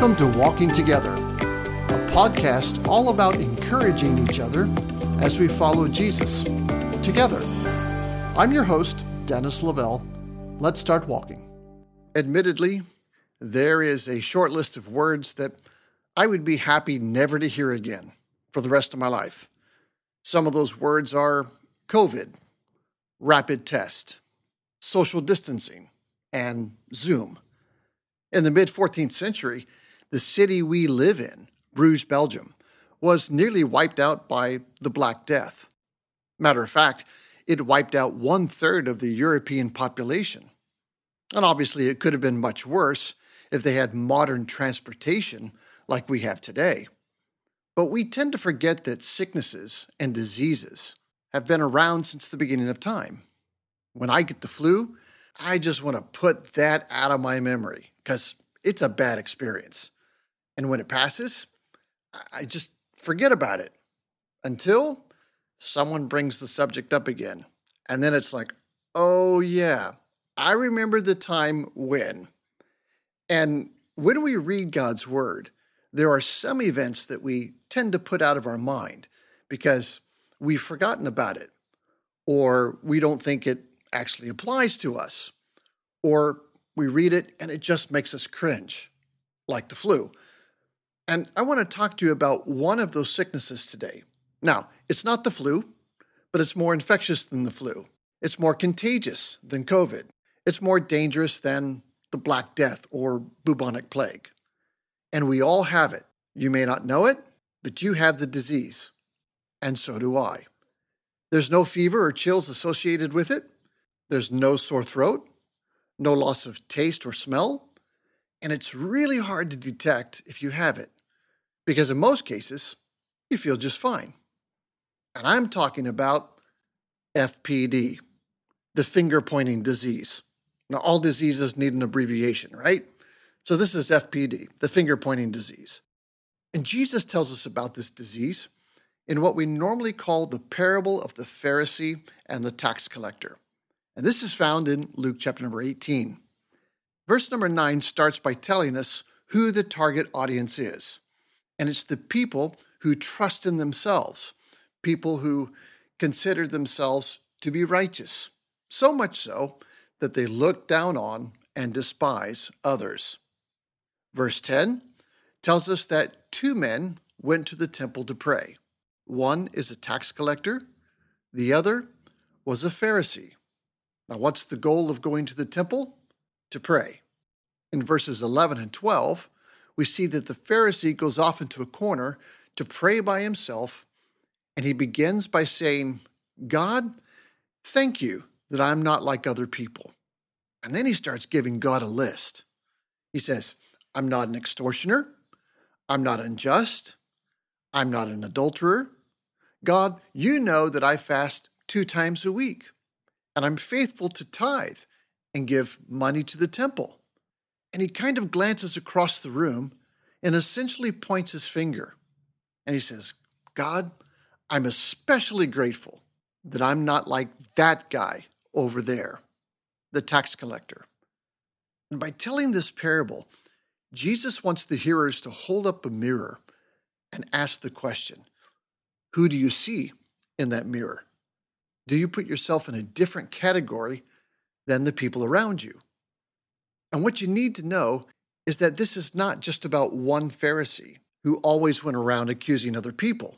Welcome to Walking Together, a podcast all about encouraging each other as we follow Jesus together. I'm your host, Dennis Lavelle. Let's start walking. Admittedly, there is a short list of words that I would be happy never to hear again for the rest of my life. Some of those words are COVID, rapid test, social distancing, and Zoom. In the mid 14th century, the city we live in, Bruges, Belgium, was nearly wiped out by the Black Death. Matter of fact, it wiped out one third of the European population. And obviously, it could have been much worse if they had modern transportation like we have today. But we tend to forget that sicknesses and diseases have been around since the beginning of time. When I get the flu, I just want to put that out of my memory because it's a bad experience. And when it passes, I just forget about it until someone brings the subject up again. And then it's like, oh, yeah, I remember the time when. And when we read God's word, there are some events that we tend to put out of our mind because we've forgotten about it, or we don't think it actually applies to us, or we read it and it just makes us cringe, like the flu. And I want to talk to you about one of those sicknesses today. Now, it's not the flu, but it's more infectious than the flu. It's more contagious than COVID. It's more dangerous than the Black Death or bubonic plague. And we all have it. You may not know it, but you have the disease. And so do I. There's no fever or chills associated with it. There's no sore throat, no loss of taste or smell. And it's really hard to detect if you have it, because in most cases, you feel just fine. And I'm talking about FPD, the finger pointing disease. Now, all diseases need an abbreviation, right? So this is FPD, the finger pointing disease. And Jesus tells us about this disease in what we normally call the parable of the Pharisee and the tax collector. And this is found in Luke chapter number 18. Verse number 9 starts by telling us who the target audience is. And it's the people who trust in themselves, people who consider themselves to be righteous, so much so that they look down on and despise others. Verse 10 tells us that two men went to the temple to pray. One is a tax collector, the other was a Pharisee. Now, what's the goal of going to the temple? To pray. In verses 11 and 12, we see that the Pharisee goes off into a corner to pray by himself, and he begins by saying, God, thank you that I'm not like other people. And then he starts giving God a list. He says, I'm not an extortioner. I'm not unjust. I'm not an adulterer. God, you know that I fast two times a week, and I'm faithful to tithe and give money to the temple. And he kind of glances across the room and essentially points his finger. And he says, God, I'm especially grateful that I'm not like that guy over there, the tax collector. And by telling this parable, Jesus wants the hearers to hold up a mirror and ask the question Who do you see in that mirror? Do you put yourself in a different category than the people around you? And what you need to know is that this is not just about one Pharisee who always went around accusing other people.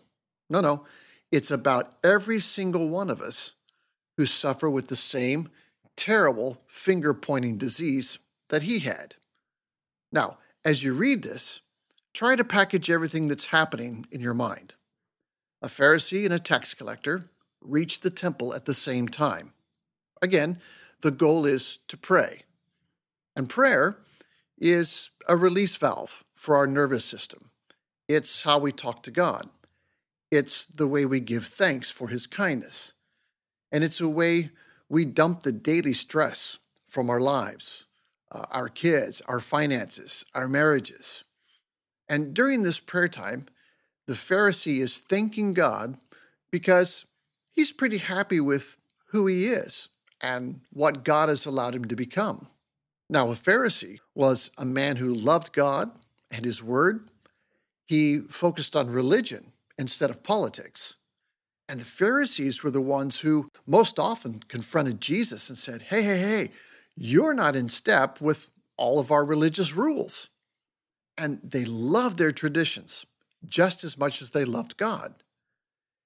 No, no, it's about every single one of us who suffer with the same terrible finger pointing disease that he had. Now, as you read this, try to package everything that's happening in your mind. A Pharisee and a tax collector reach the temple at the same time. Again, the goal is to pray. And prayer is a release valve for our nervous system. It's how we talk to God. It's the way we give thanks for his kindness. And it's a way we dump the daily stress from our lives uh, our kids, our finances, our marriages. And during this prayer time, the Pharisee is thanking God because he's pretty happy with who he is and what God has allowed him to become. Now, a Pharisee was a man who loved God and his word. He focused on religion instead of politics. And the Pharisees were the ones who most often confronted Jesus and said, Hey, hey, hey, you're not in step with all of our religious rules. And they loved their traditions just as much as they loved God.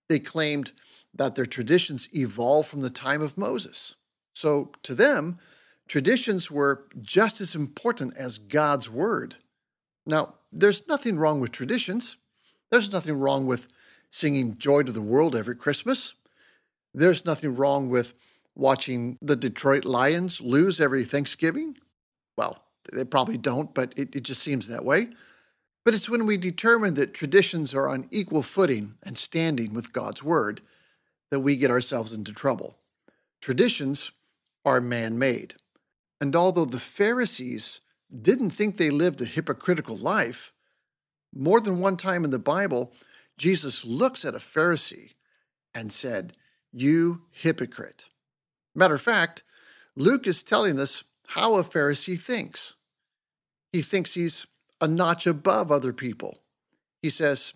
They claimed that their traditions evolved from the time of Moses. So to them, traditions were just as important as God's word. Now, there's nothing wrong with traditions. There's nothing wrong with singing Joy to the World every Christmas. There's nothing wrong with watching the Detroit Lions lose every Thanksgiving. Well, they probably don't, but it, it just seems that way. But it's when we determine that traditions are on equal footing and standing with God's Word that we get ourselves into trouble. Traditions are man made. And although the Pharisees didn't think they lived a hypocritical life, more than one time in the Bible, Jesus looks at a Pharisee and said, You hypocrite. Matter of fact, Luke is telling us how a Pharisee thinks. He thinks he's a notch above other people. He says,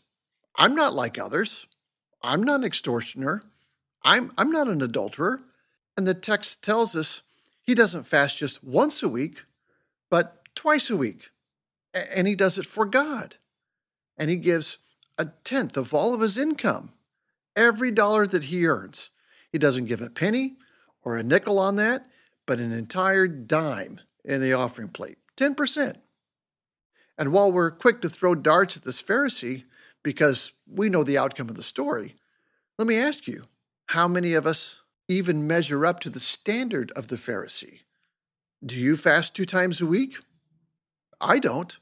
I'm not like others. I'm not an extortioner. I'm, I'm not an adulterer. And the text tells us he doesn't fast just once a week, but twice a week. And he does it for God. And he gives a tenth of all of his income, every dollar that he earns. He doesn't give a penny or a nickel on that, but an entire dime in the offering plate 10%. And while we're quick to throw darts at this Pharisee because we know the outcome of the story, let me ask you how many of us even measure up to the standard of the Pharisee? Do you fast two times a week? I don't.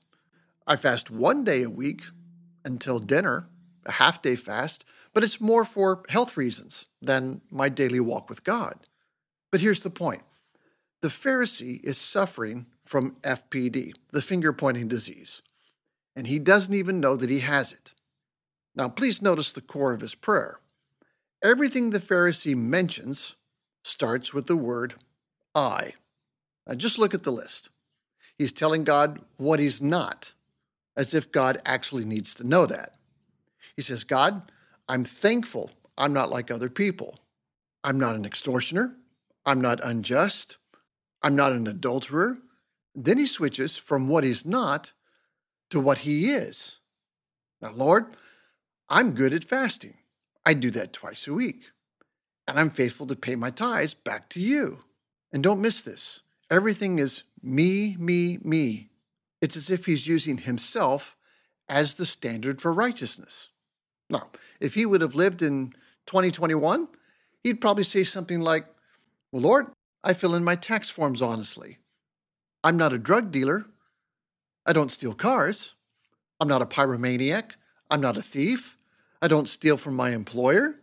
I fast one day a week until dinner, a half day fast, but it's more for health reasons than my daily walk with God. But here's the point the Pharisee is suffering from FPD, the finger pointing disease, and he doesn't even know that he has it. Now, please notice the core of his prayer. Everything the Pharisee mentions starts with the word I. Now, just look at the list. He's telling God what he's not, as if God actually needs to know that. He says, God, I'm thankful I'm not like other people. I'm not an extortioner. I'm not unjust. I'm not an adulterer. Then he switches from what he's not to what he is. Now, Lord, I'm good at fasting. I do that twice a week. And I'm faithful to pay my tithes back to you. And don't miss this everything is me, me, me. It's as if he's using himself as the standard for righteousness. Now, if he would have lived in 2021, he'd probably say something like, Well, Lord, I fill in my tax forms honestly. I'm not a drug dealer. I don't steal cars. I'm not a pyromaniac. I'm not a thief. I don't steal from my employer.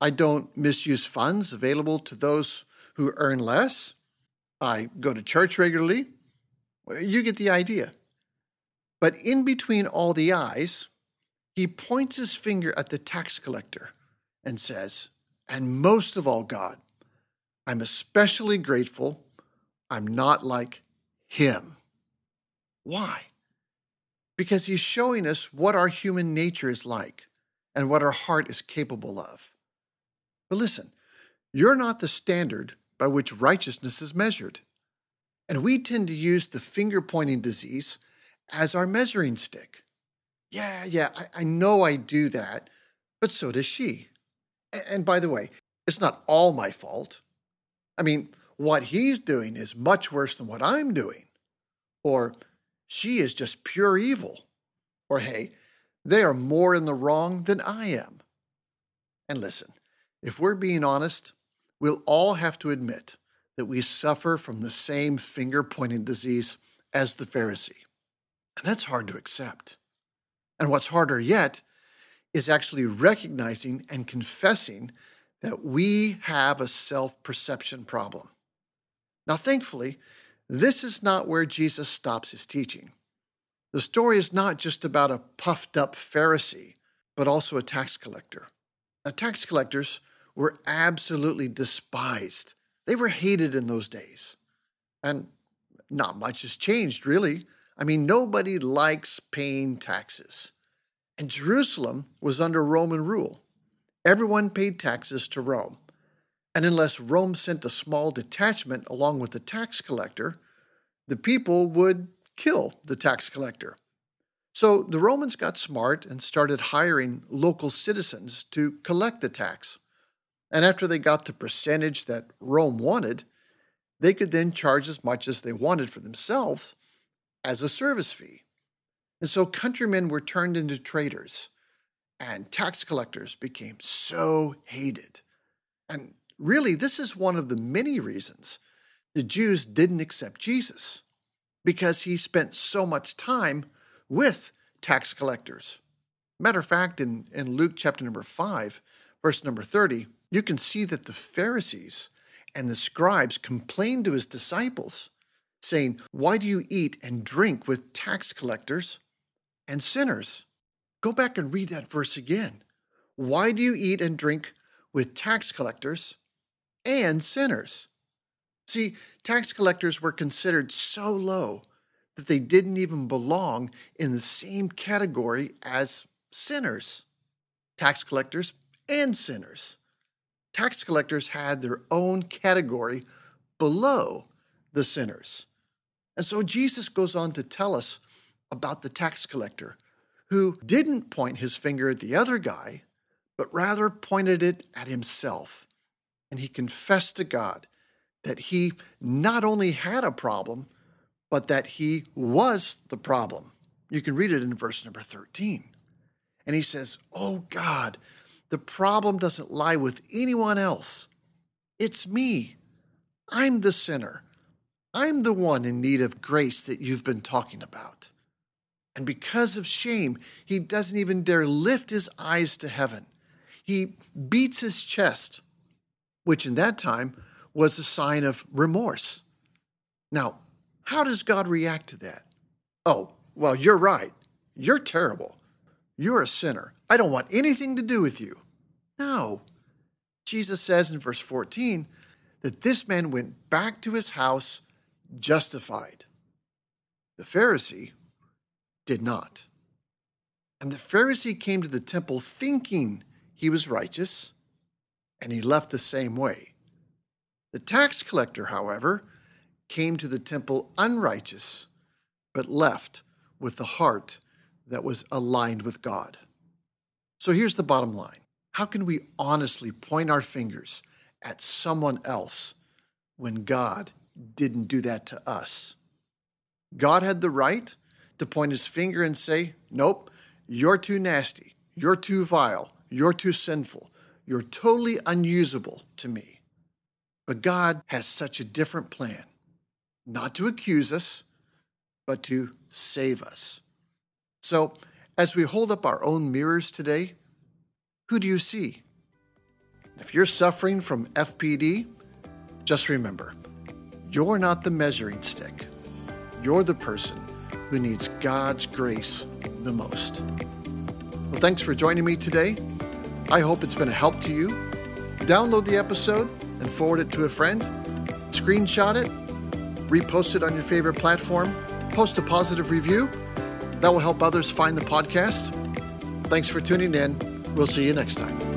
I don't misuse funds available to those who earn less. I go to church regularly. You get the idea. But in between all the eyes, he points his finger at the tax collector and says, And most of all, God, I'm especially grateful I'm not like him. Why? Because he's showing us what our human nature is like and what our heart is capable of. But listen, you're not the standard by which righteousness is measured. And we tend to use the finger pointing disease as our measuring stick. Yeah, yeah, I, I, know I do that, but so does she. And, and by the way, it's not all my fault. I mean, what he's doing is much worse than what I'm doing. Or she is just pure evil. Or hey, they are more in the wrong than I am. And listen, if we're being honest, we'll all have to admit that we suffer from the same finger pointing disease as the Pharisee. And that's hard to accept. And what's harder yet is actually recognizing and confessing that we have a self perception problem. Now, thankfully, this is not where Jesus stops his teaching. The story is not just about a puffed up Pharisee, but also a tax collector. Now, tax collectors were absolutely despised, they were hated in those days. And not much has changed, really. I mean, nobody likes paying taxes. And Jerusalem was under Roman rule. Everyone paid taxes to Rome. And unless Rome sent a small detachment along with the tax collector, the people would kill the tax collector. So the Romans got smart and started hiring local citizens to collect the tax. And after they got the percentage that Rome wanted, they could then charge as much as they wanted for themselves as a service fee. And so countrymen were turned into traitors, and tax collectors became so hated. And really, this is one of the many reasons the Jews didn't accept Jesus, because he spent so much time with tax collectors. Matter of fact, in, in Luke chapter number 5, verse number 30, you can see that the Pharisees and the scribes complained to his disciples, saying, Why do you eat and drink with tax collectors and sinners? Go back and read that verse again. Why do you eat and drink with tax collectors and sinners? See, tax collectors were considered so low that they didn't even belong in the same category as sinners, tax collectors, and sinners. Tax collectors had their own category below the sinners. And so Jesus goes on to tell us about the tax collector who didn't point his finger at the other guy, but rather pointed it at himself. And he confessed to God that he not only had a problem, but that he was the problem. You can read it in verse number 13. And he says, Oh God, the problem doesn't lie with anyone else. It's me. I'm the sinner. I'm the one in need of grace that you've been talking about. And because of shame, he doesn't even dare lift his eyes to heaven. He beats his chest, which in that time was a sign of remorse. Now, how does God react to that? Oh, well, you're right. You're terrible. You're a sinner. I don't want anything to do with you. No. Jesus says in verse 14 that this man went back to his house justified. The Pharisee did not. And the Pharisee came to the temple thinking he was righteous, and he left the same way. The tax collector, however, came to the temple unrighteous, but left with the heart that was aligned with God. So here's the bottom line How can we honestly point our fingers at someone else when God didn't do that to us? God had the right to point his finger and say, Nope, you're too nasty, you're too vile, you're too sinful, you're totally unusable to me. But God has such a different plan not to accuse us, but to save us. So, as we hold up our own mirrors today, who do you see? If you're suffering from FPD, just remember you're not the measuring stick. You're the person who needs God's grace the most. Well, thanks for joining me today. I hope it's been a help to you. Download the episode and forward it to a friend. Screenshot it repost it on your favorite platform, post a positive review. That will help others find the podcast. Thanks for tuning in. We'll see you next time.